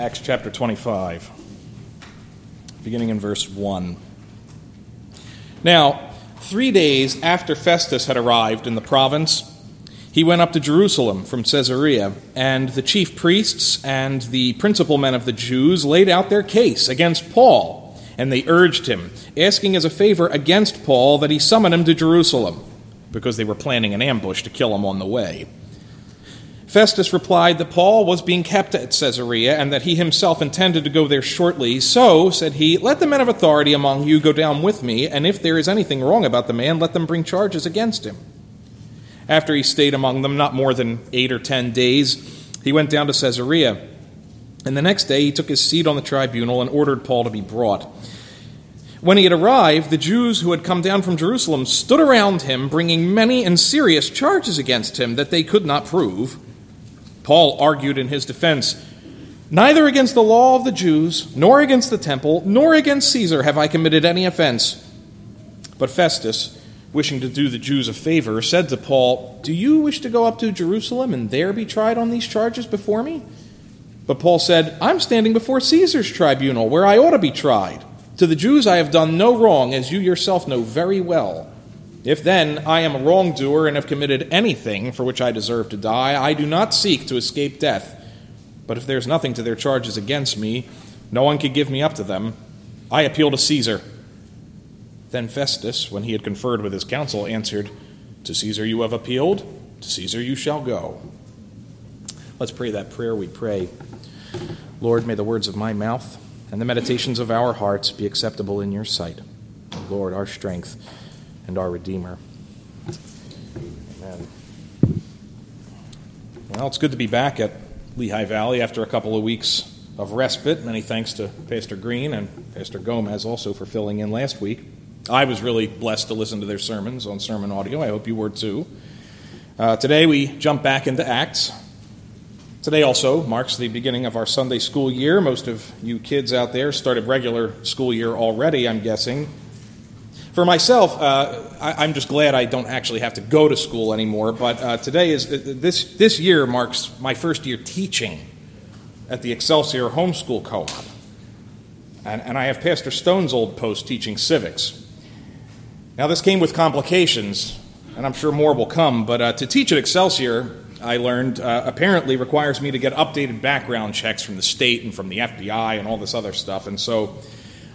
Acts chapter 25, beginning in verse 1. Now, three days after Festus had arrived in the province, he went up to Jerusalem from Caesarea, and the chief priests and the principal men of the Jews laid out their case against Paul, and they urged him, asking as a favor against Paul that he summon him to Jerusalem, because they were planning an ambush to kill him on the way. Festus replied that Paul was being kept at Caesarea and that he himself intended to go there shortly. So, said he, let the men of authority among you go down with me, and if there is anything wrong about the man, let them bring charges against him. After he stayed among them not more than eight or ten days, he went down to Caesarea. And the next day he took his seat on the tribunal and ordered Paul to be brought. When he had arrived, the Jews who had come down from Jerusalem stood around him, bringing many and serious charges against him that they could not prove. Paul argued in his defense Neither against the law of the Jews, nor against the temple, nor against Caesar have I committed any offense. But Festus, wishing to do the Jews a favor, said to Paul, Do you wish to go up to Jerusalem and there be tried on these charges before me? But Paul said, I'm standing before Caesar's tribunal, where I ought to be tried. To the Jews I have done no wrong, as you yourself know very well. If then I am a wrongdoer and have committed anything for which I deserve to die, I do not seek to escape death. But if there is nothing to their charges against me, no one could give me up to them. I appeal to Caesar. Then Festus, when he had conferred with his council, answered, To Caesar you have appealed, to Caesar you shall go. Let's pray that prayer we pray. Lord, may the words of my mouth and the meditations of our hearts be acceptable in your sight. Lord, our strength and our Redeemer. Amen. Well, it's good to be back at Lehigh Valley after a couple of weeks of respite. Many thanks to Pastor Green and Pastor Gomez also for filling in last week. I was really blessed to listen to their sermons on sermon audio. I hope you were too. Uh, today we jump back into Acts. Today also marks the beginning of our Sunday school year. Most of you kids out there started regular school year already, I'm guessing. For myself, uh, I, am just glad I don't actually have to go to school anymore. But uh, today is uh, this this year marks my first year teaching at the Excelsior Homeschool Co-op, and, and I have Pastor Stone's old post teaching civics. Now this came with complications, and I'm sure more will come. But uh, to teach at Excelsior, I learned uh, apparently requires me to get updated background checks from the state and from the FBI and all this other stuff, and so.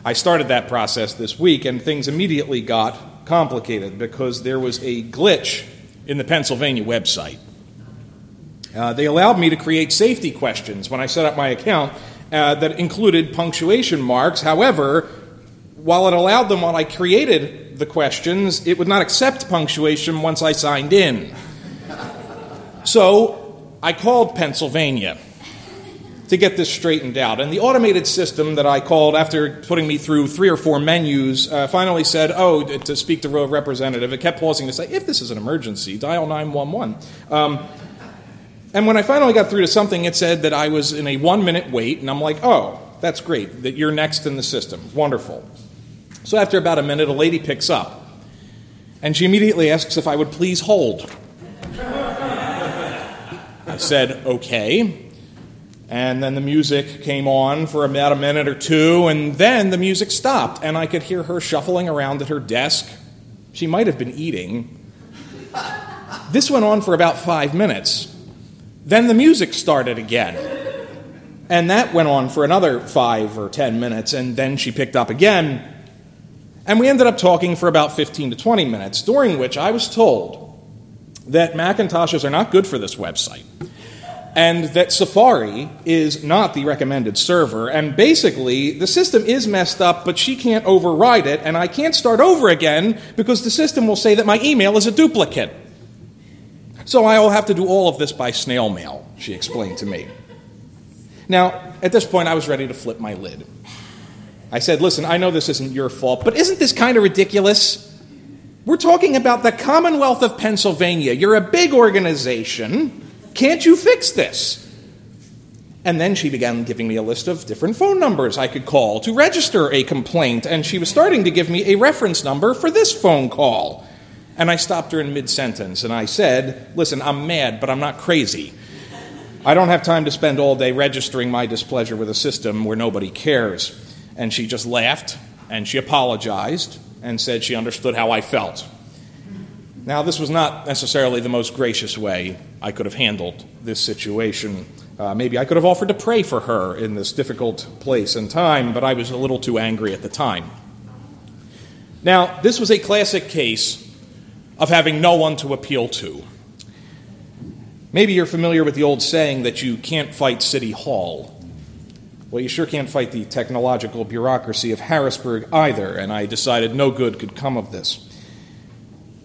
I started that process this week, and things immediately got complicated because there was a glitch in the Pennsylvania website. Uh, they allowed me to create safety questions when I set up my account uh, that included punctuation marks. However, while it allowed them when I created the questions, it would not accept punctuation once I signed in. So I called Pennsylvania to get this straightened out. And the automated system that I called after putting me through three or four menus uh, finally said, oh, to speak to a representative. It kept pausing to say, if this is an emergency, dial 911. Um, and when I finally got through to something, it said that I was in a one minute wait, and I'm like, oh, that's great, that you're next in the system. Wonderful. So after about a minute, a lady picks up, and she immediately asks if I would please hold. I said, okay. And then the music came on for about a minute or two, and then the music stopped, and I could hear her shuffling around at her desk. She might have been eating. This went on for about five minutes. Then the music started again. And that went on for another five or ten minutes, and then she picked up again. And we ended up talking for about 15 to 20 minutes, during which I was told that Macintoshes are not good for this website and that Safari is not the recommended server. And basically, the system is messed up, but she can't override it, and I can't start over again because the system will say that my email is a duplicate. So I will have to do all of this by snail mail, she explained to me. Now, at this point, I was ready to flip my lid. I said, Listen, I know this isn't your fault, but isn't this kind of ridiculous? We're talking about the Commonwealth of Pennsylvania. You're a big organization. Can't you fix this? And then she began giving me a list of different phone numbers I could call to register a complaint, and she was starting to give me a reference number for this phone call. And I stopped her in mid sentence and I said, Listen, I'm mad, but I'm not crazy. I don't have time to spend all day registering my displeasure with a system where nobody cares. And she just laughed and she apologized and said she understood how I felt. Now, this was not necessarily the most gracious way I could have handled this situation. Uh, maybe I could have offered to pray for her in this difficult place and time, but I was a little too angry at the time. Now, this was a classic case of having no one to appeal to. Maybe you're familiar with the old saying that you can't fight City Hall. Well, you sure can't fight the technological bureaucracy of Harrisburg either, and I decided no good could come of this.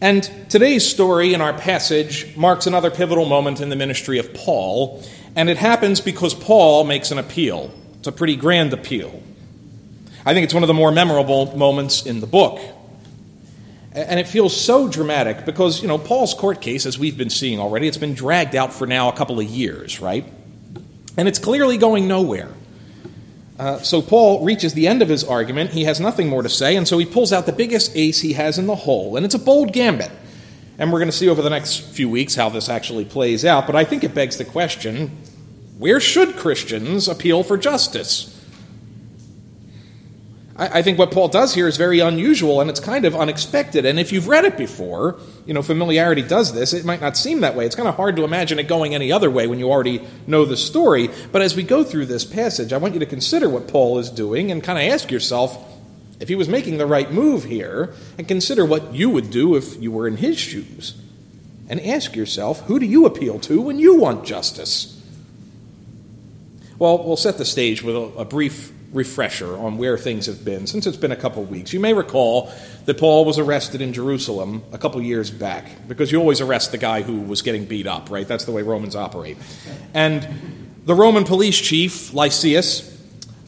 And today's story in our passage marks another pivotal moment in the ministry of Paul, and it happens because Paul makes an appeal. It's a pretty grand appeal. I think it's one of the more memorable moments in the book. And it feels so dramatic because, you know, Paul's court case, as we've been seeing already, it's been dragged out for now a couple of years, right? And it's clearly going nowhere. Uh, so Paul reaches the end of his argument. He has nothing more to say, and so he pulls out the biggest ace he has in the hole. And it's a bold gambit. And we're going to see over the next few weeks how this actually plays out. But I think it begs the question where should Christians appeal for justice? I, think what Paul does here is very unusual and it's kind of unexpected. And if you've read it before, you know, familiarity does this. It might not seem that way. It's kind of hard to imagine it going any other way when you already know the story. But as we go through this passage, I want you to consider what Paul is doing and kind of ask yourself if he was making the right move here and consider what you would do if you were in his shoes. And ask yourself, who do you appeal to when you want justice? Well, we'll set the stage with a, a brief refresher on where things have been since it's been a couple weeks. You may recall that Paul was arrested in Jerusalem a couple years back because you always arrest the guy who was getting beat up, right? That's the way Romans operate. And the Roman police chief, Lysias,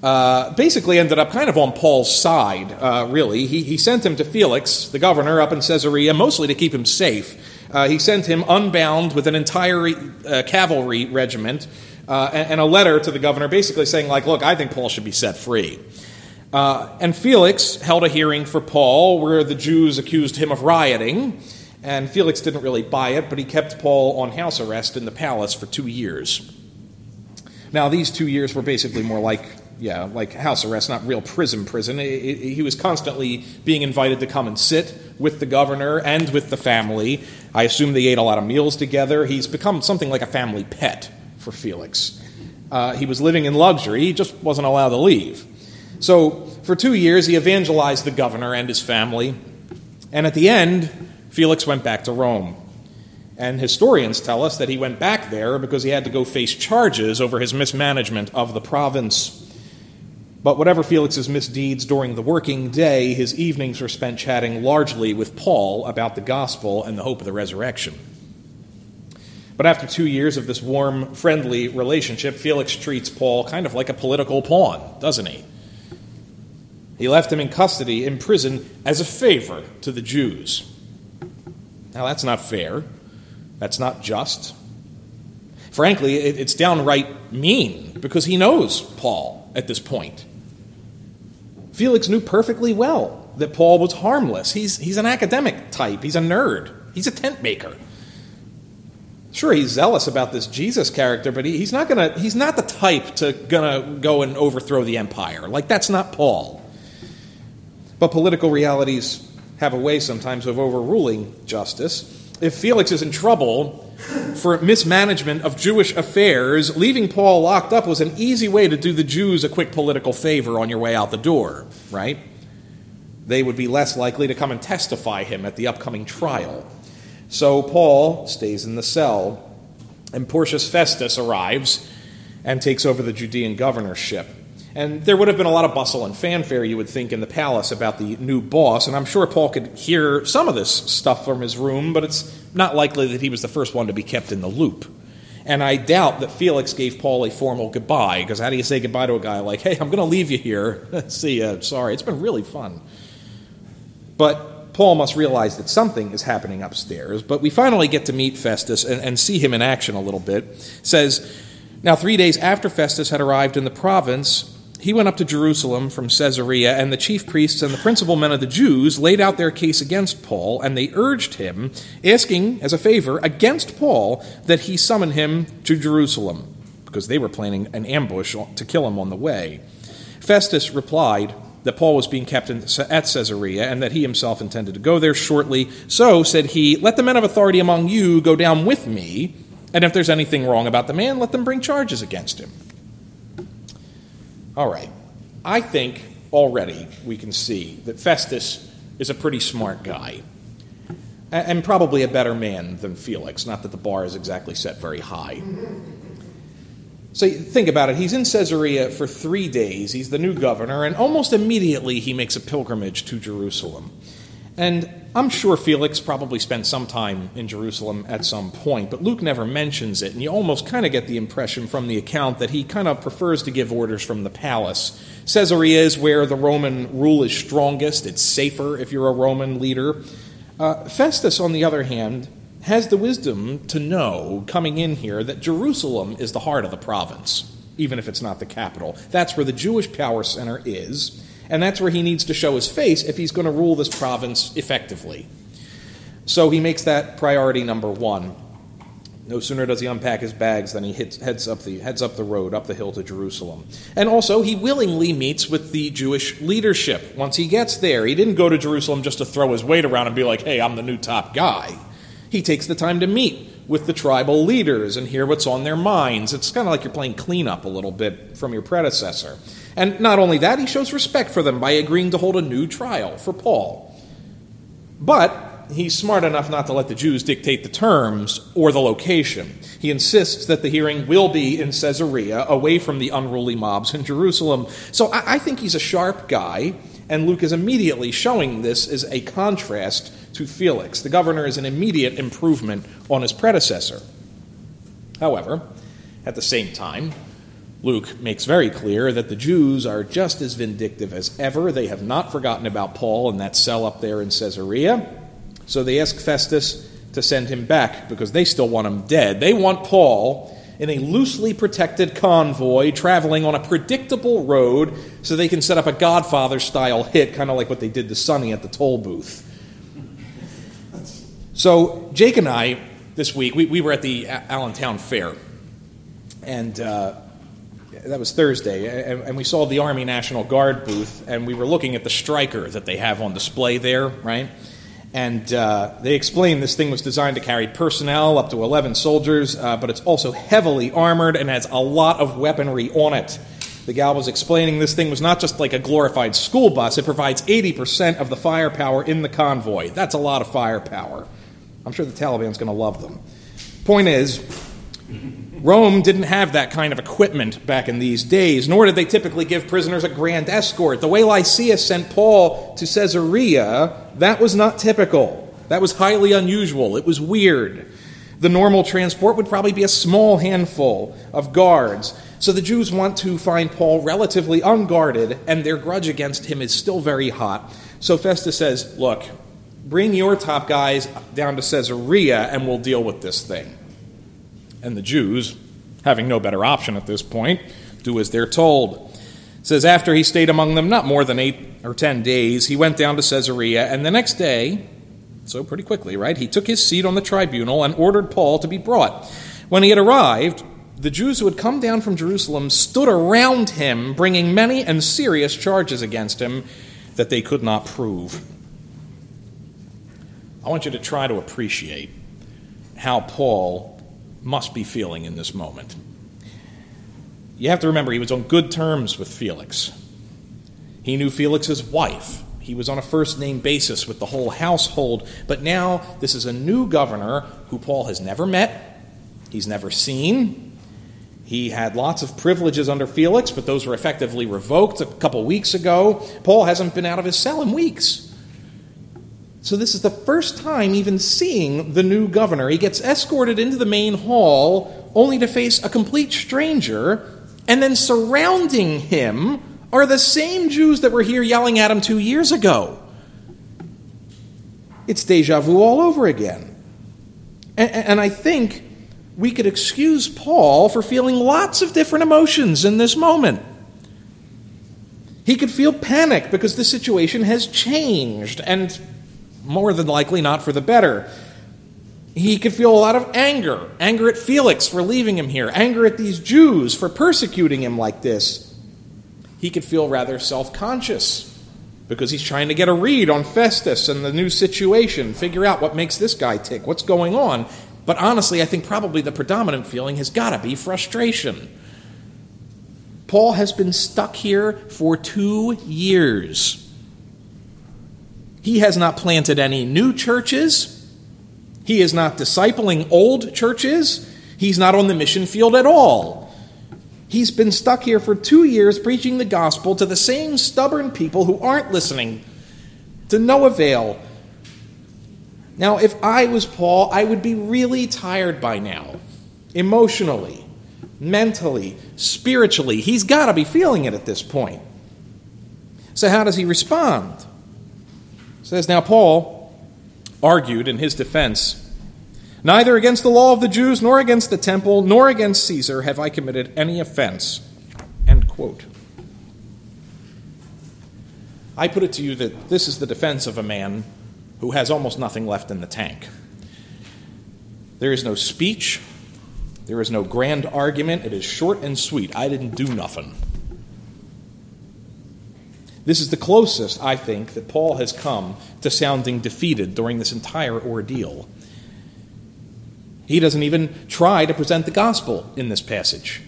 uh, basically ended up kind of on Paul's side, uh, really. He, he sent him to Felix, the governor up in Caesarea, mostly to keep him safe. Uh, he sent him unbound with an entire uh, cavalry regiment uh, and, a letter to the governor basically saying, like, look, I think Paul should be set free. Uh, and Felix held a hearing for Paul where the Jews accused him of rioting. And Felix didn't really buy it, but he kept Paul on house arrest in the palace for two years. Now, these two years were basically more like, yeah, like house arrest, not real prison prison. It, it, he was constantly being invited to come and sit with the governor and with the family. I assume they ate a lot of meals together. He's become something like a family pet for Felix. Uh, he was living in luxury, he just wasn't allowed to leave. So, for two years, he evangelized the governor and his family. And at the end, Felix went back to Rome. And historians tell us that he went back there because he had to go face charges over his mismanagement of the province. But whatever Felix's misdeeds during the working day, his evenings were spent chatting largely with Paul about the gospel and the hope of the resurrection. But after two years of this warm, friendly relationship, Felix treats Paul kind of like a political pawn, doesn't he? He left him in custody in prison as a favor to the Jews. Now, that's not fair. That's not just. Frankly, it's downright mean because he knows Paul at this point. Felix knew perfectly well that Paul was harmless. He's, he's an academic type, he's a nerd, he's a tent maker. Sure, he's zealous about this Jesus character, but he, he's not gonna. He's not the type to gonna go and overthrow the empire. Like that's not Paul. But political realities have a way sometimes of overruling justice. If Felix is in trouble for mismanagement of Jewish affairs, leaving Paul locked up was an easy way to do the Jews a quick political favor on your way out the door, right? They would be less likely to come and testify him at the upcoming trial. So Paul stays in the cell, and Porcius Festus arrives and takes over the Judean governorship. And there would have been a lot of bustle and fanfare, you would think, in the palace about the new boss. And I'm sure Paul could hear some of this stuff from his room, but it's not likely that he was the first one to be kept in the loop. And I doubt that Felix gave Paul a formal goodbye, because how do you say goodbye to a guy like, hey, I'm going to leave you here? See ya. Sorry. It's been really fun. But Paul must realize that something is happening upstairs, but we finally get to meet Festus and, and, see him in action a little bit. It says, Now, three days after Festus had arrived in the province, he went up to Jerusalem from Caesarea, and the chief priests and the principal men of the Jews laid out their case against Paul, and they urged him, asking as a favor against Paul that he summon him to Jerusalem. because they were planning an ambush to kill him on the way. Festus replied that Paul was being kept in, at Caesarea and that he himself intended to go there shortly. So, said he, Let the men of authority among you go down with me, and if there's anything wrong about the man, let them bring charges against him. All right. I think already we can see that Festus is a pretty smart guy and probably a better man than Felix. Not that the bar is exactly set very high. So think about it. He's in Caesarea for three days. He's the new governor, and almost immediately he makes a pilgrimage to Jerusalem. And I'm sure Felix probably spent some time in Jerusalem at some point, but Luke never mentions it, and you almost kind of get the impression from the account that he kind of prefers to give orders from the palace. Caesarea is where the Roman rule is strongest, it's safer if you're a Roman leader. Uh, Festus, on the other hand, has the wisdom to know, coming in here, that Jerusalem is the heart of the province, even if it's not the capital. That's where the Jewish power center is, and that's where he needs to show his face if he's going to rule this province effectively. So he makes that priority number one. No sooner does he unpack his bags than he hits, heads, up the, heads up the road, up the hill to Jerusalem. And also, he willingly meets with the Jewish leadership once he gets there. He didn't go to Jerusalem just to throw his weight around and be like, hey, I'm the new top guy. He takes the time to meet with the tribal leaders and hear what's on their minds. It's kind of like you're playing cleanup a little bit from your predecessor. And not only that, he shows respect for them by agreeing to hold a new trial for Paul. But he's smart enough not to let the Jews dictate the terms or the location. He insists that the hearing will be in Caesarea, away from the unruly mobs in Jerusalem. So I, I think he's a sharp guy, and Luke is immediately showing this as a contrast to Felix. The governor is an immediate improvement on his predecessor. However, at the same time, Luke makes very clear that the Jews are just as vindictive as ever. They have not forgotten about Paul in that cell up there in Caesarea. So they ask Festus to send him back because they still want him dead. They want Paul in a loosely protected convoy traveling on a predictable road so they can set up a Godfather style hit, kind of like what they did to Sonny at the toll booth. So Jake and I, this week, we, we were at the Allentown Fair. And uh, that was Thursday, and, and we saw the Army National Guard booth, and we were looking at the Stryker that they have on display there, right? And uh, they explained this thing was designed to carry personnel, up to 11 soldiers, uh, but it's also heavily armored and has a lot of weaponry on it. The gal was explaining this thing was not just like a glorified school bus, it provides 80% of the firepower in the convoy. That's a lot of firepower. I'm sure the Taliban's going to love them. Point is, Rome didn't have that kind of equipment back in these days, nor did they typically give prisoners a grand escort. The way Lysias sent Paul to Caesarea, that was not typical. That was highly unusual. It was weird. The normal transport would probably be a small handful of guards. So the Jews want to find Paul relatively unguarded, and their grudge against him is still very hot. So Festus says, Look, bring your top guys down to Caesarea, and we'll deal with this thing. And the Jews, having no better option at this point, do as they're told. It says, After he stayed among them not more than eight or ten days, he went down to Caesarea, and the next day, so pretty quickly, right, he took his seat on the tribunal and ordered Paul to be brought. When he had arrived, the Jews who had come down from Jerusalem stood around him, bringing many and serious charges against him that they could not prove. I want you to try to appreciate how Paul must be feeling in this moment. You have to remember, he was on good terms with Felix. He knew Felix's wife. He was on a first name basis with the whole household. But now, this is a new governor who Paul has never met, he's never seen. He had lots of privileges under Felix, but those were effectively revoked a couple weeks ago. Paul hasn't been out of his cell in weeks. So, this is the first time even seeing the new governor. He gets escorted into the main hall only to face a complete stranger, and then surrounding him are the same Jews that were here yelling at him two years ago. It's deja vu all over again. And, and I think we could excuse Paul for feeling lots of different emotions in this moment. He could feel panic because the situation has changed, and more than likely not for the better. He could feel a lot of anger anger at Felix for leaving him here, anger at these Jews for persecuting him like this. He could feel rather self conscious because he's trying to get a read on Festus and the new situation, figure out what makes this guy tick, what's going on. But honestly, I think probably the predominant feeling has got to be frustration. Paul has been stuck here for two years. He has not planted any new churches. He is not discipling old churches. He's not on the mission field at all. He's been stuck here for two years preaching the gospel to the same stubborn people who aren't listening, to no avail. Now, if I was Paul, I would be really tired by now, emotionally, mentally, spiritually. He's got to be feeling it at this point. So, how does he respond? Says, Now, Paul argued in his defense Neither against the law of the Jews, nor against the temple, nor against Caesar have I committed any offense. End quote. I put it to you that this is the defense of a man who has almost nothing left in the tank. There is no speech, there is no grand argument. It is short and sweet. I didn't do nothing. This is the closest, I think, that Paul has come to sounding defeated during this entire ordeal. He doesn't even try to present the gospel in this passage.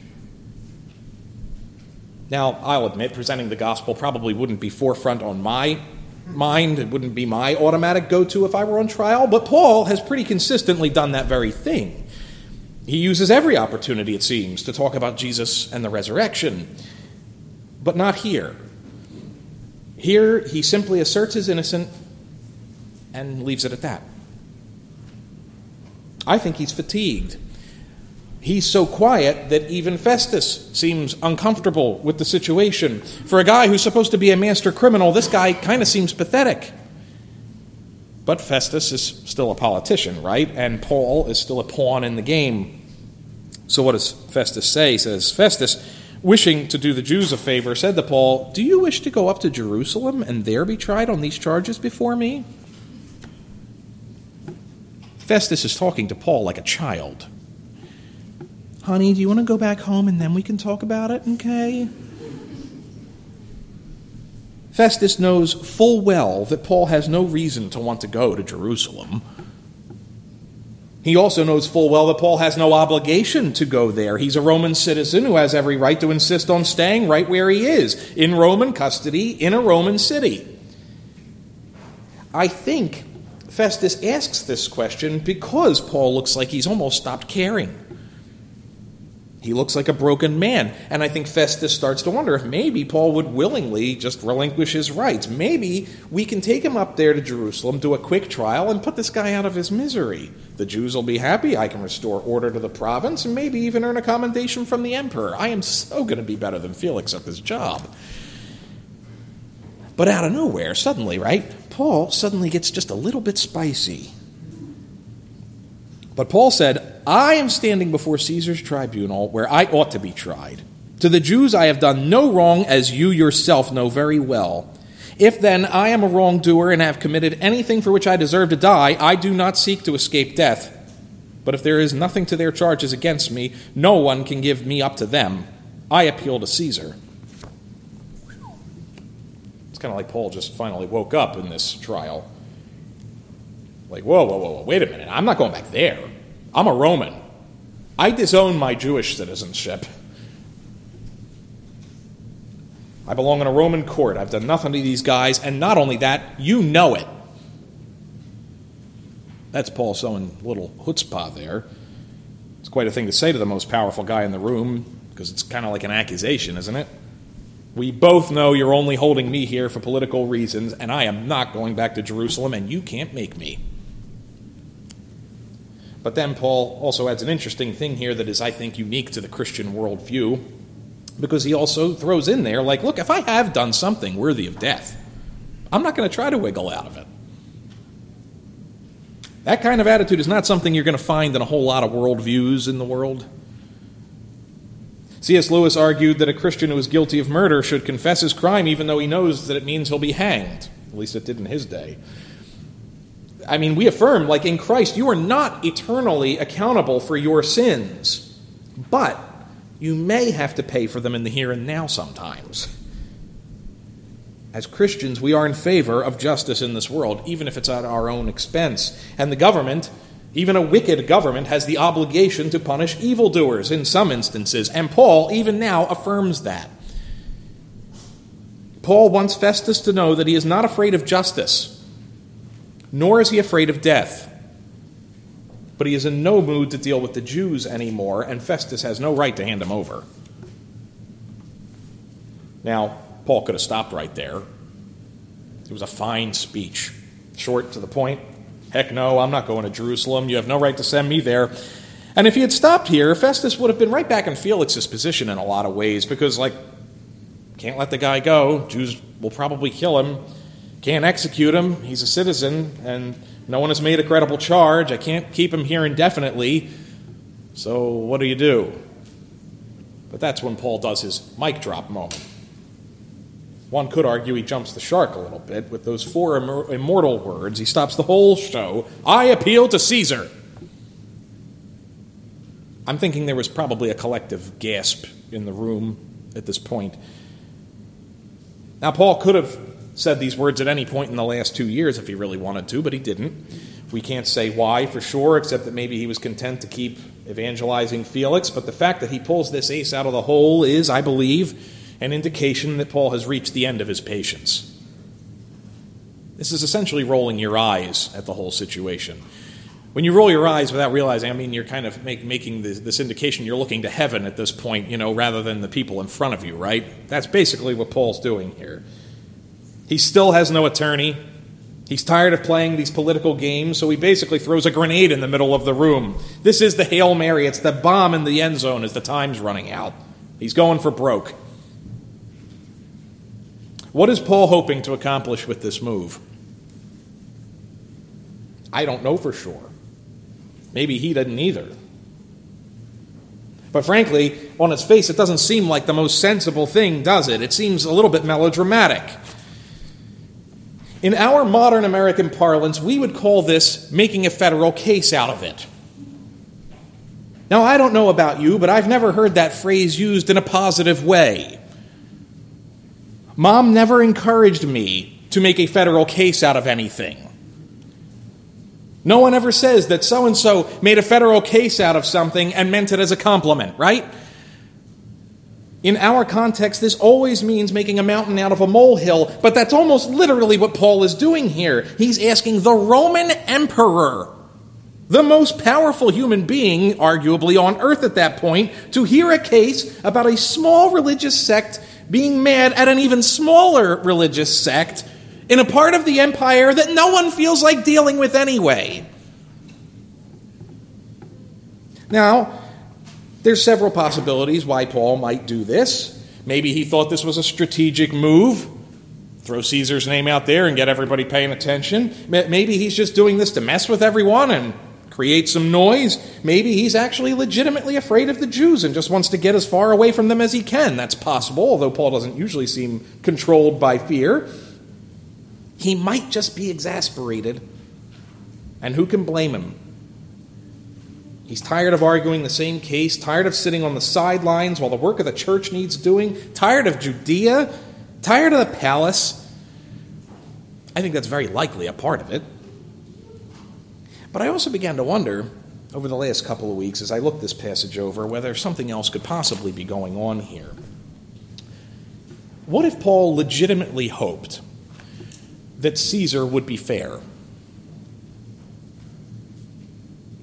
Now, I'll admit, presenting the gospel probably wouldn't be forefront on my mind. It wouldn't be my automatic go to if I were on trial, but Paul has pretty consistently done that very thing. He uses every opportunity, it seems, to talk about Jesus and the resurrection, but not here. Here, he simply asserts his innocence and leaves it at that. I think he's fatigued. He's so quiet that even Festus seems uncomfortable with the situation. For a guy who's supposed to be a master criminal, this guy kind of seems pathetic. But Festus is still a politician, right? And Paul is still a pawn in the game. So what does Festus say? He says, Festus, wishing to do the Jews a favor, said to Paul, Do you wish to go up to Jerusalem and there be tried on these charges before me? Festus is talking to Paul like a child. Honey, do you want to go back home and then we can talk about it, okay? Festus knows full well that Paul has no reason to want to go to Jerusalem. He also knows full well that Paul has no obligation to go there. He's a Roman citizen who has every right to insist on staying right where he is, in Roman custody, in a Roman city. I think Festus asks this question because Paul looks like he's almost stopped caring. He looks like a broken man. And I think Festus starts to wonder if maybe Paul would willingly just relinquish his rights. Maybe we can take him up there to Jerusalem, do a quick trial, and put this guy out of his misery. The Jews will be happy. I can restore order to the province and maybe even earn a commendation from the emperor. I am so going to be better than Felix at this job. But out of nowhere, suddenly, right? Paul suddenly gets just a little bit spicy. But Paul said, I am standing before Caesar's tribunal where I ought to be tried. To the Jews I have done no wrong, as you yourself know very well. If then I am a wrongdoer and have committed anything for which I deserve to die, I do not seek to escape death. But if there is nothing to their charges against me, no one can give me up to them. I appeal to Caesar It's kind of like Paul just finally woke up in this trial. Like, whoa, whoa, whoa, wait a minute. I'm not going back there. I'm a Roman. I disown my Jewish citizenship. I belong in a Roman court. I've done nothing to these guys, and not only that, you know it. That's Paul showing little chutzpah there. It's quite a thing to say to the most powerful guy in the room, because it's kind of like an accusation, isn't it? We both know you're only holding me here for political reasons, and I am not going back to Jerusalem, and you can't make me. But then Paul also adds an interesting thing here that is, I think, unique to the Christian worldview, because he also throws in there, like, look, if I have done something worthy of death, I'm not going to try to wiggle out of it. That kind of attitude is not something you're going to find in a whole lot of worldviews in the world. C.S. Lewis argued that a Christian who is guilty of murder should confess his crime even though he knows that it means he'll be hanged. At least it did in his day. I mean, we affirm, like in Christ, you are not eternally accountable for your sins, but you may have to pay for them in the here and now sometimes. As Christians, we are in favor of justice in this world, even if it's at our own expense. And the government, even a wicked government, has the obligation to punish evildoers in some instances. And Paul, even now, affirms that. Paul wants Festus to know that he is not afraid of justice, nor is he afraid of death. But he is in no mood to deal with the Jews anymore, and Festus has no right to hand him over. Now, Paul could have stopped right there. It was a fine speech, short to the point. Heck no, I'm not going to Jerusalem. You have no right to send me there. And if he had stopped here, Festus would have been right back in Felix's position in a lot of ways because, like, can't let the guy go. Jews will probably kill him. Can't execute him. He's a citizen, and no one has made a credible charge. I can't keep him here indefinitely. So, what do you do? But that's when Paul does his mic drop moment. One could argue he jumps the shark a little bit with those four immortal words. He stops the whole show I appeal to Caesar. I'm thinking there was probably a collective gasp in the room at this point. Now, Paul could have said these words at any point in the last two years if he really wanted to, but he didn't. We can't say why for sure, except that maybe he was content to keep evangelizing Felix. But the fact that he pulls this ace out of the hole is, I believe, an indication that Paul has reached the end of his patience. This is essentially rolling your eyes at the whole situation. When you roll your eyes without realizing, I mean, you're kind of make, making this, this, indication you're looking to heaven at this point, you know, rather than the people in front of you, right? That's basically what Paul's doing here. He still has no attorney. He's tired of playing these political games, so he basically throws a grenade in the middle of the room. This is the Hail Mary. It's the bomb in the end zone as the time's running out. He's going for broke. What is Paul hoping to accomplish with this move? I don't know for sure. Maybe he doesn't either. But frankly, on its face, it doesn't seem like the most sensible thing, does it? It seems a little bit melodramatic. In our modern American parlance, we would call this making a federal case out of it. Now, I don't know about you, but I've never heard that phrase used in a positive way. Mom never encouraged me to make a federal case out of anything. No one ever says that so and so made a federal case out of something and meant it as a compliment, right? In our context, this always means making a mountain out of a molehill, but that's almost literally what Paul is doing here. He's asking the Roman emperor, the most powerful human being, arguably, on earth at that point, to hear a case about a small religious sect being mad at an even smaller religious sect in a part of the empire that no one feels like dealing with anyway. Now, there's several possibilities why Paul might do this. Maybe he thought this was a strategic move. Throw Caesar's name out there and get everybody paying attention. Maybe he's just doing this to mess with everyone and create some noise. Maybe he's actually legitimately afraid of the Jews and just wants to get as far away from them as he can. That's possible, although Paul doesn't usually seem controlled by fear. He might just be exasperated. And who can blame him? He's tired of arguing the same case, tired of sitting on the sidelines while the work of the church needs doing, tired of Judea, tired of the palace. I think that's very likely a part of it. But I also began to wonder over the last couple of weeks as I looked this passage over whether something else could possibly be going on here. What if Paul legitimately hoped that Caesar would be fair?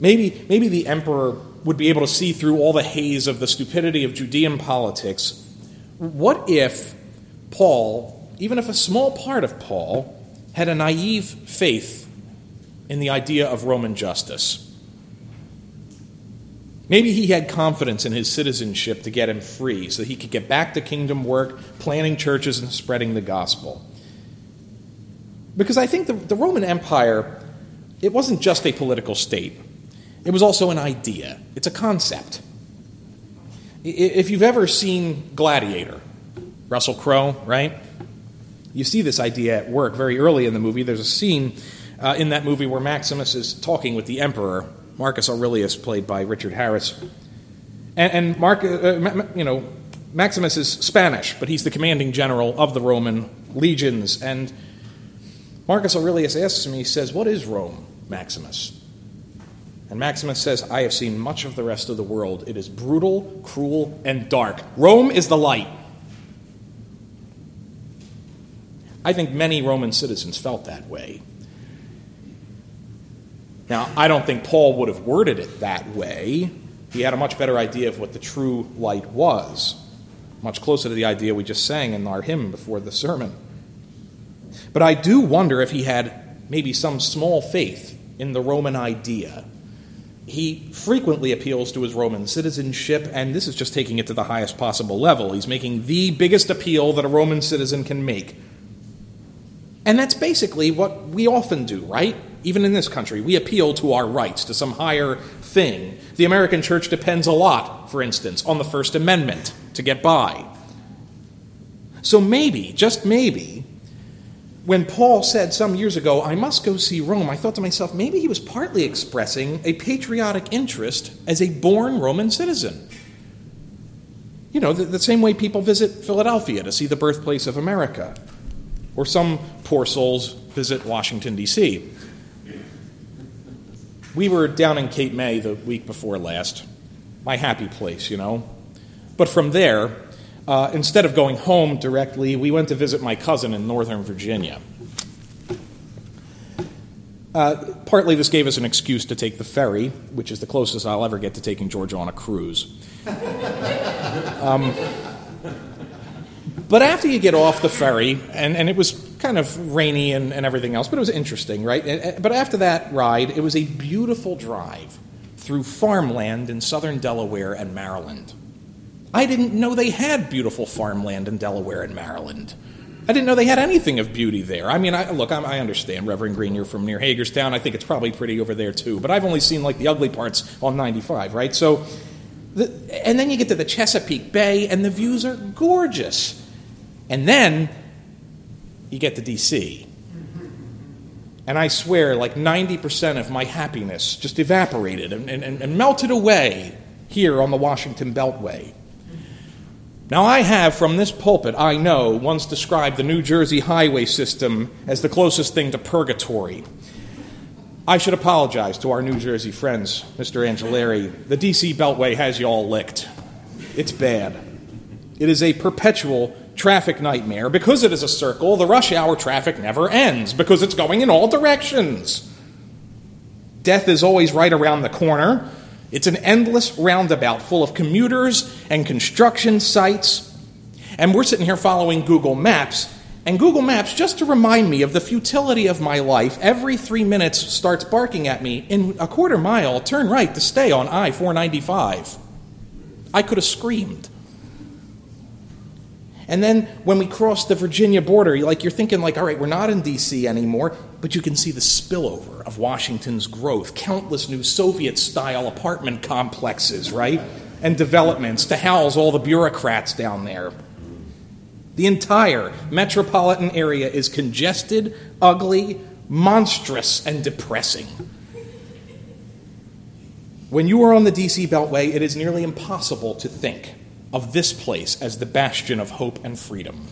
Maybe, maybe the emperor would be able to see through all the haze of the stupidity of Judean politics. What if Paul, even if a small part of Paul, had a naive faith in the idea of Roman justice. Maybe he had confidence in his citizenship to get him free so he could get back to kingdom work, planning churches, and spreading the gospel. Because I think the, the Roman Empire, it wasn't just a political state, it was also an idea, it's a concept. If you've ever seen Gladiator, Russell Crowe, right? You see this idea at work very early in the movie. There's a scene uh, in that movie where Maximus is talking with the emperor, Marcus Aurelius, played by Richard Harris. And, and Mark, uh, you know, Maximus is Spanish, but he's the commanding general of the Roman legions. And Marcus Aurelius asks him, he says, What is Rome, Maximus? And Maximus says, I have seen much of the rest of the world. It is brutal, cruel, and dark. Rome is the light. I think many Roman citizens felt that way. Now, I don't think Paul would have worded it that way. He had a much better idea of what the true light was, much closer to the idea we just sang in our hymn before the sermon. But I do wonder if he had maybe some small faith in the Roman idea he frequently appeals to his Roman citizenship, and this is just taking it to the highest possible level. He's making the biggest appeal that a Roman citizen can make. And that's basically what we often do, right? Even in this country, we appeal to our rights, to some higher thing. The American church depends a lot, for instance, on the First Amendment to get by. So maybe, just maybe, when Paul said some years ago, I must go see Rome, I thought to myself, maybe he was partly expressing a patriotic interest as a born Roman citizen. You know, the, the, same way people visit Philadelphia to see the birthplace of America, or some poor souls visit Washington, D.C. We were down in Cape May the week before last, my happy place, you know. But from there, uh, instead of going home directly, we went to visit my cousin in Northern Virginia. Uh, partly, this gave us an excuse to take the ferry, which is the closest I'll ever get to taking Georgia on a cruise. um, but after you get off the ferry, and, and it was kind of rainy and, and everything else, but it was interesting, right? But after that ride, it was a beautiful drive through farmland in southern Delaware and Maryland. I didn't know they had beautiful farmland in Delaware and Maryland. I didn't know they had anything of beauty there. I mean, I, look, I'm, i understand, Reverend Green, you're from near Hagerstown. I think it's probably pretty over there too. But I've only seen like the ugly parts on 95, right? So, the, and then you get to the Chesapeake Bay, and the views are gorgeous. And then you get to D.C. Mm-hmm. And I swear, like 90% of my happiness just evaporated and, and, and melted away here on the Washington Beltway. Now, I have from this pulpit, I know, once described the New Jersey highway system as the closest thing to purgatory. I should apologize to our New Jersey friends, Mr. Angelari. The DC Beltway has you all licked. It's bad. It is a perpetual traffic nightmare. Because it is a circle, the rush hour traffic never ends because it's going in all directions. Death is always right around the corner. It's an endless roundabout full of commuters and construction sites. And we're sitting here following Google Maps. And Google Maps, just to remind me of the futility of my life, every three minutes starts barking at me in a quarter mile, turn right to stay on I 495. I could have screamed. And then when we cross the Virginia border, like you're thinking like, all right, we're not in DC anymore, but you can see the spillover of Washington's growth, countless new Soviet-style apartment complexes, right? And developments to house all the bureaucrats down there. The entire metropolitan area is congested, ugly, monstrous, and depressing. When you are on the DC Beltway, it is nearly impossible to think of this place as the bastion of hope and freedom,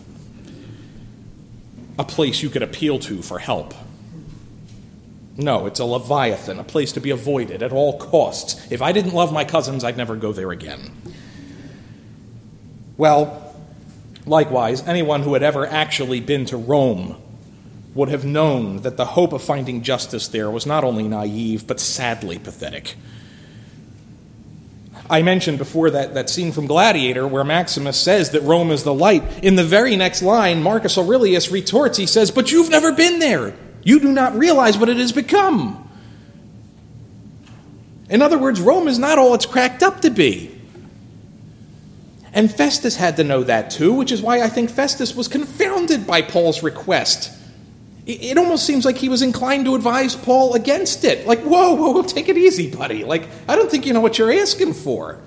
a place you could appeal to for help. No, it's a leviathan, a place to be avoided at all costs. If I didn't love my cousins, I'd never go there again. Well, likewise, anyone who had ever actually been to Rome would have known that the hope of finding justice there was not only naive, but sadly pathetic. I mentioned before that, that scene from Gladiator where Maximus says that Rome is the light. In the very next line, Marcus Aurelius retorts, he says, But you've never been there. You do not realize what it has become. In other words, Rome is not all it's cracked up to be. And Festus had to know that too, which is why I think Festus was confounded by Paul's request it almost seems like he was inclined to advise Paul against it. Like, whoa, whoa, whoa, take it easy, buddy. Like, I don't think you know what you're asking for.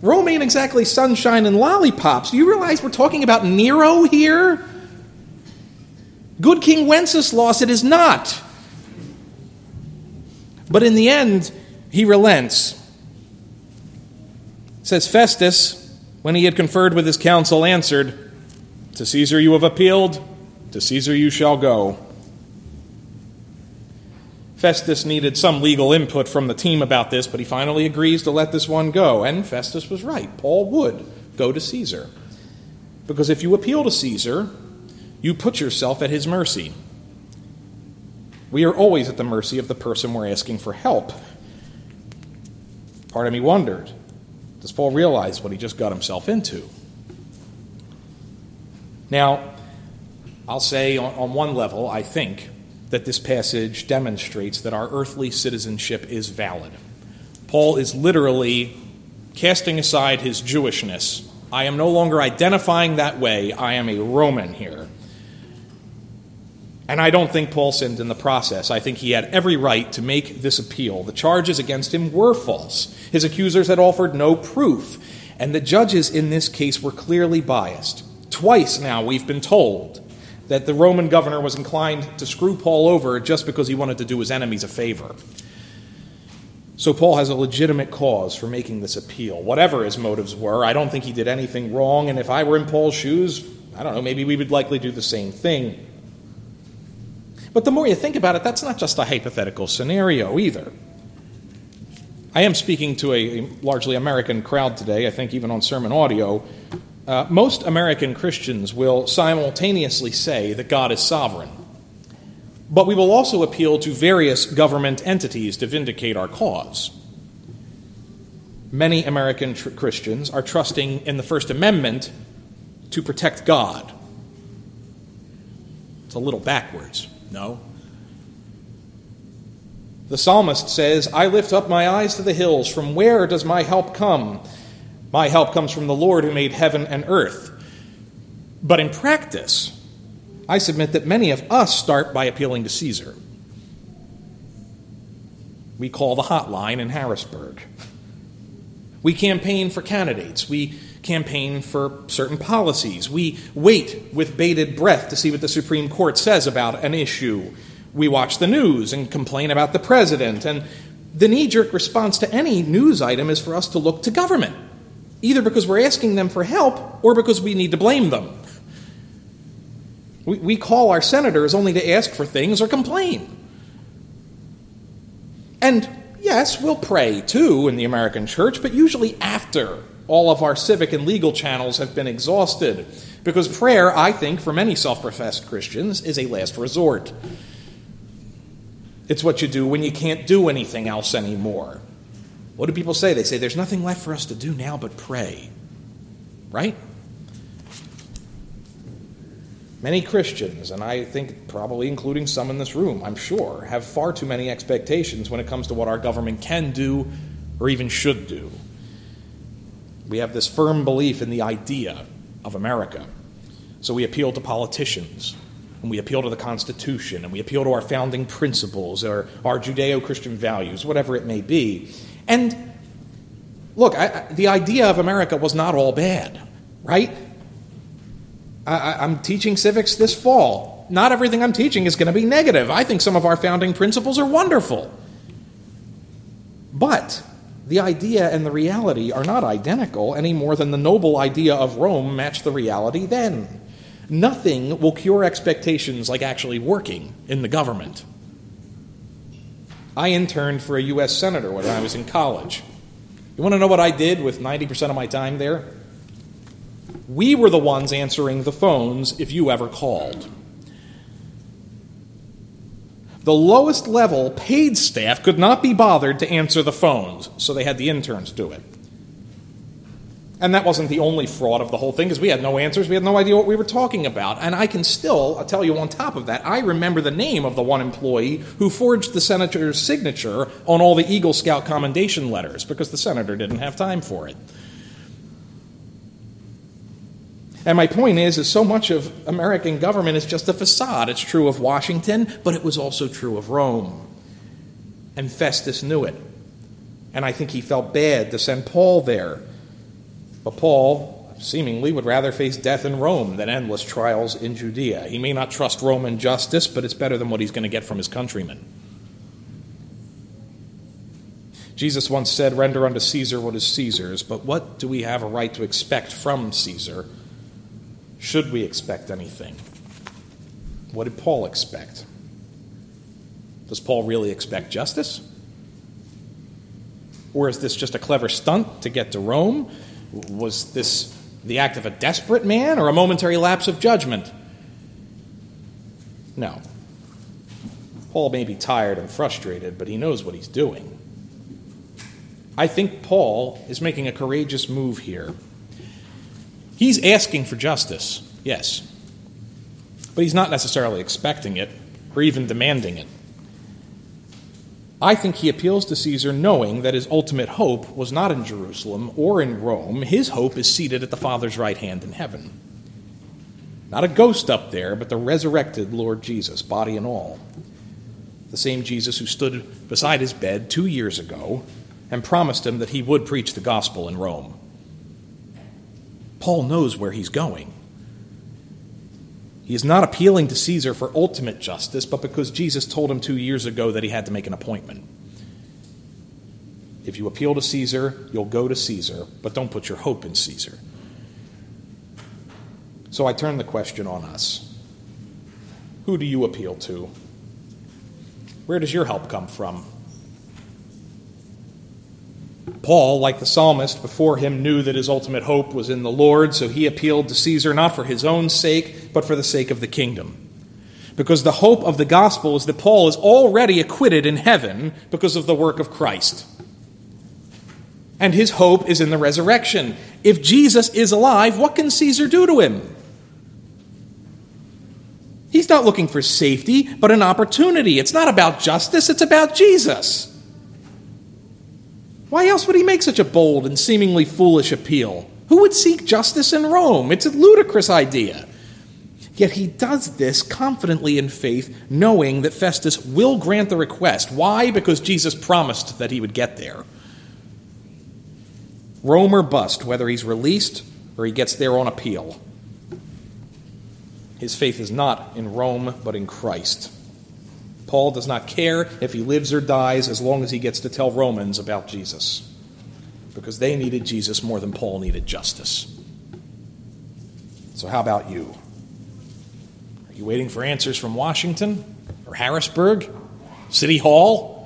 Rome ain't exactly sunshine and lollipops. Do you realize we're talking about Nero here? Good King Wenceslas, it is not. But in the end, he relents. Says Festus, when he had conferred with his council, answered, To Caesar you have appealed, to Caesar you shall go. Festus needed some legal input from the team about this, but he finally agrees to let this one go. And Festus was right. Paul would go to Caesar. Because if you appeal to Caesar, you put yourself at his mercy. We are always at the mercy of the person we're asking for help. Part of me wondered does Paul realize what he just got himself into? Now, I'll say on, on one level, I think that this passage demonstrates that our earthly citizenship is valid. Paul is literally casting aside his Jewishness. I am no longer identifying that way. I am a Roman here. And I don't think Paul sinned in the process. I think he had every right to make this appeal. The charges against him were false. His accusers had offered no proof. And the judges in this case were clearly biased. Twice now we've been told that the Roman governor was inclined to screw Paul over just because he wanted to do his enemies a favor. So Paul has a legitimate cause for making this appeal. Whatever his motives were, I don't think he did anything wrong, and if I were in Paul's shoes, I don't know, maybe we would likely do the same thing. But the more you think about it, that's not just a hypothetical scenario either. I am speaking to a largely American crowd today, I think even on sermon audio, uh, most American Christians will simultaneously say that God is sovereign, but we will also appeal to various government entities to vindicate our cause. Many American tr- Christians are trusting in the First Amendment to protect God. It's a little backwards, no? The psalmist says, I lift up my eyes to the hills. From where does my help come? My help comes from the Lord who made heaven and earth. But in practice, I submit that many of us start by appealing to Caesar. We call the hotline in Harrisburg. We campaign for candidates. We campaign for certain policies. We wait with bated breath to see what the Supreme Court says about an issue. We watch the news and complain about the president. And the knee jerk response to any news item is for us to look to government either because we're asking them for help or because we need to blame them. We, we call our senators only to ask for things or complain. And yes, we'll pray too in the American church, but usually after all of our civic and legal channels have been exhausted. Because prayer, I think, for many self professed Christians, is a last resort. It's what you do when you can't do anything else anymore. What do people say? They say, There's nothing left for us to do now but pray. Right? Many Christians, and I think probably including some in this room, I'm sure, have far too many expectations when it comes to what our government can do or even should do. We have this firm belief in the idea of America. So we appeal to politicians, and we appeal to the Constitution, and we appeal to our founding principles or our Judeo Christian values, whatever it may be. And look, I, the idea of America was not all bad, right? I, I'm teaching civics this fall. Not everything I'm teaching is going to be negative. I think some of our founding principles are wonderful. But the idea and the reality are not identical any more than the noble idea of Rome matched the reality then. Nothing will cure expectations like actually working in the government. I interned for a U.S. senator when I was in college. You want to know what I did with 90% of my time there? We were the ones answering the phones if you ever called. The lowest level paid staff could not be bothered to answer the phones, so they had the interns do it. And that wasn't the only fraud of the whole thing, because we had no answers. We had no idea what we were talking about. And I can still I'll tell you on top of that, I remember the name of the one employee who forged the senator's signature on all the Eagle Scout commendation letters, because the senator didn't have time for it. And my point is, is so much of American government is just a facade. It's true of Washington, but it was also true of Rome. And Festus knew it. And I think he felt bad to send Paul there but Paul, seemingly would rather face death in Rome than endless trials in Judea. He may not trust Roman justice, but it's better than what he's going to get from his countrymen. Jesus once said, Render unto Caesar what is Caesar's, but what do we have a right to expect from Caesar? Should we expect anything? What did Paul expect? Does Paul really expect justice? Or is this just a clever stunt to get to Rome? Was this the act of a desperate man or a momentary lapse of judgment? No. Paul may be tired and frustrated, but he knows what he's doing. I think Paul is making a courageous move here. He's asking for justice, yes, but he's not necessarily expecting it or even demanding it. I think he appeals to Caesar knowing that his ultimate hope was not in Jerusalem or in Rome. His hope is seated at the Father's right hand in heaven. Not a ghost up there, but the resurrected Lord Jesus, body and all. The same Jesus who stood beside his bed two years ago and promised him that he would preach the gospel in Rome. Paul knows where he's going. He is not appealing to Caesar for ultimate justice, but because Jesus told him two years ago that he had to make an appointment. If you appeal to Caesar, you'll go to Caesar, but don't put your hope in Caesar. So I turn the question on us Who do you appeal to? Where does your help come from? Paul, like the psalmist before him, knew that his ultimate hope was in the Lord, so he appealed to Caesar not for his own sake, but for the sake of the kingdom. Because the hope of the gospel is that Paul is already acquitted in heaven because of the work of Christ. And his hope is in the resurrection. If Jesus is alive, what can Caesar do to him? He's not looking for safety, but an opportunity. It's not about justice, it's about Jesus. Why else would he make such a bold and seemingly foolish appeal? Who would seek justice in Rome? It's a ludicrous idea. Yet he does this confidently in faith, knowing that Festus will grant the request. Why? Because Jesus promised that he would get there. Rome or bust, whether he's released or he gets there on appeal. His faith is not in Rome, but in Christ. Paul does not care if he lives or dies as long as he gets to tell Romans about Jesus. Because they needed Jesus more than Paul needed justice. So, how about you? Are you waiting for answers from Washington or Harrisburg, City Hall?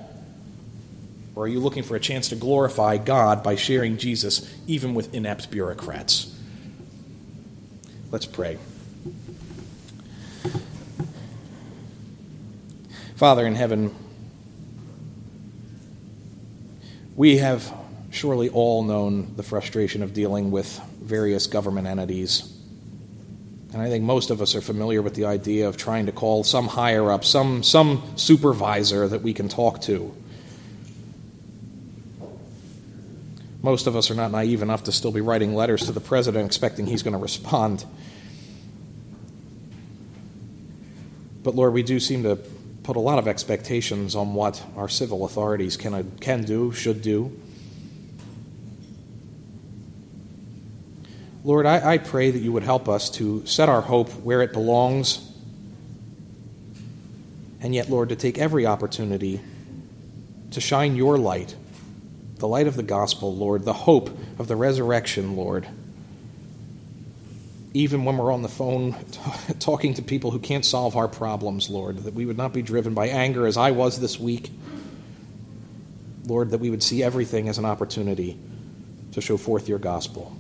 Or are you looking for a chance to glorify God by sharing Jesus even with inept bureaucrats? Let's pray. Father in heaven, we have surely all known the frustration of dealing with various government entities. And I think most of us are familiar with the idea of trying to call some higher up, some, some supervisor that we can talk to. Most of us are not naive enough to still be writing letters to the president expecting he's going to respond. But Lord, we do seem to put a lot of expectations on what our civil authorities can, can do, should do. Lord, I, I pray that you would help us to set our hope where it belongs, and yet, Lord, to take every opportunity to shine your light, the light of the gospel, Lord, the hope of the resurrection, Lord even when we're on the phone t- talking to people who can't solve our problems, Lord, that we would not be driven by anger as I was this week. Lord, that we would see everything as an opportunity to show forth your gospel.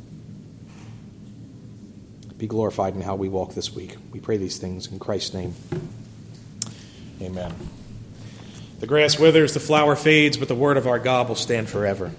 Be glorified in how we walk this week. We pray these things in Christ's name. Amen. The grass withers, the flower fades, but the word of our God will stand forever.